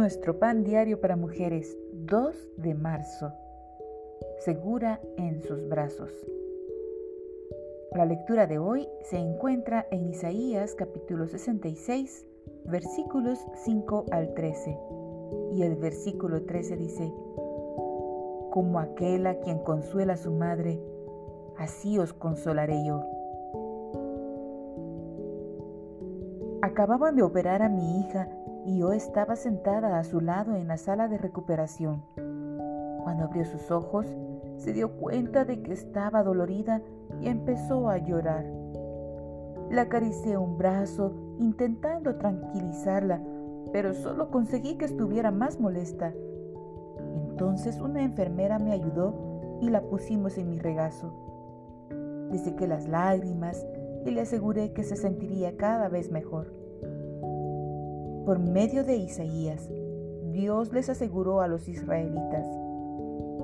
nuestro pan diario para mujeres, 2 de marzo. Segura en sus brazos. La lectura de hoy se encuentra en Isaías capítulo 66, versículos 5 al 13. Y el versículo 13 dice, Como aquel a quien consuela su madre, así os consolaré yo. Acababan de operar a mi hija y yo estaba sentada a su lado en la sala de recuperación. Cuando abrió sus ojos, se dio cuenta de que estaba dolorida y empezó a llorar. La acaricié un brazo intentando tranquilizarla, pero solo conseguí que estuviera más molesta. Entonces una enfermera me ayudó y la pusimos en mi regazo. Le sequé las lágrimas y le aseguré que se sentiría cada vez mejor. Por medio de Isaías, Dios les aseguró a los israelitas,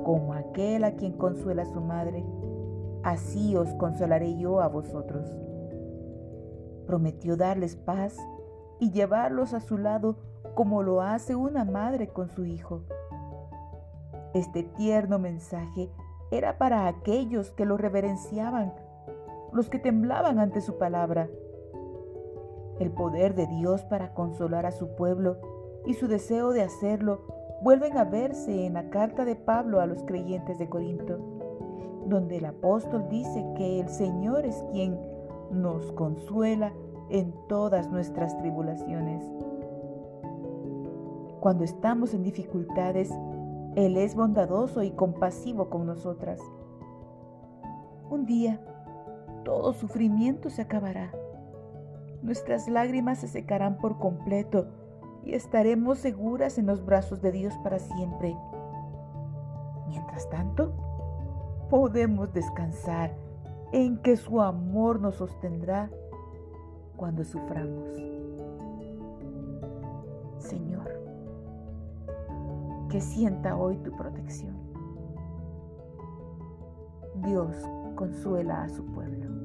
como aquel a quien consuela su madre, así os consolaré yo a vosotros. Prometió darles paz y llevarlos a su lado como lo hace una madre con su hijo. Este tierno mensaje era para aquellos que lo reverenciaban, los que temblaban ante su palabra el poder de Dios para consolar a su pueblo y su deseo de hacerlo vuelven a verse en la carta de Pablo a los creyentes de Corinto, donde el apóstol dice que el Señor es quien nos consuela en todas nuestras tribulaciones. Cuando estamos en dificultades, Él es bondadoso y compasivo con nosotras. Un día, todo sufrimiento se acabará nuestras lágrimas se secarán por completo y estaremos seguras en los brazos de Dios para siempre. Mientras tanto, podemos descansar en que su amor nos sostendrá cuando suframos. Señor, que sienta hoy tu protección. Dios consuela a su pueblo.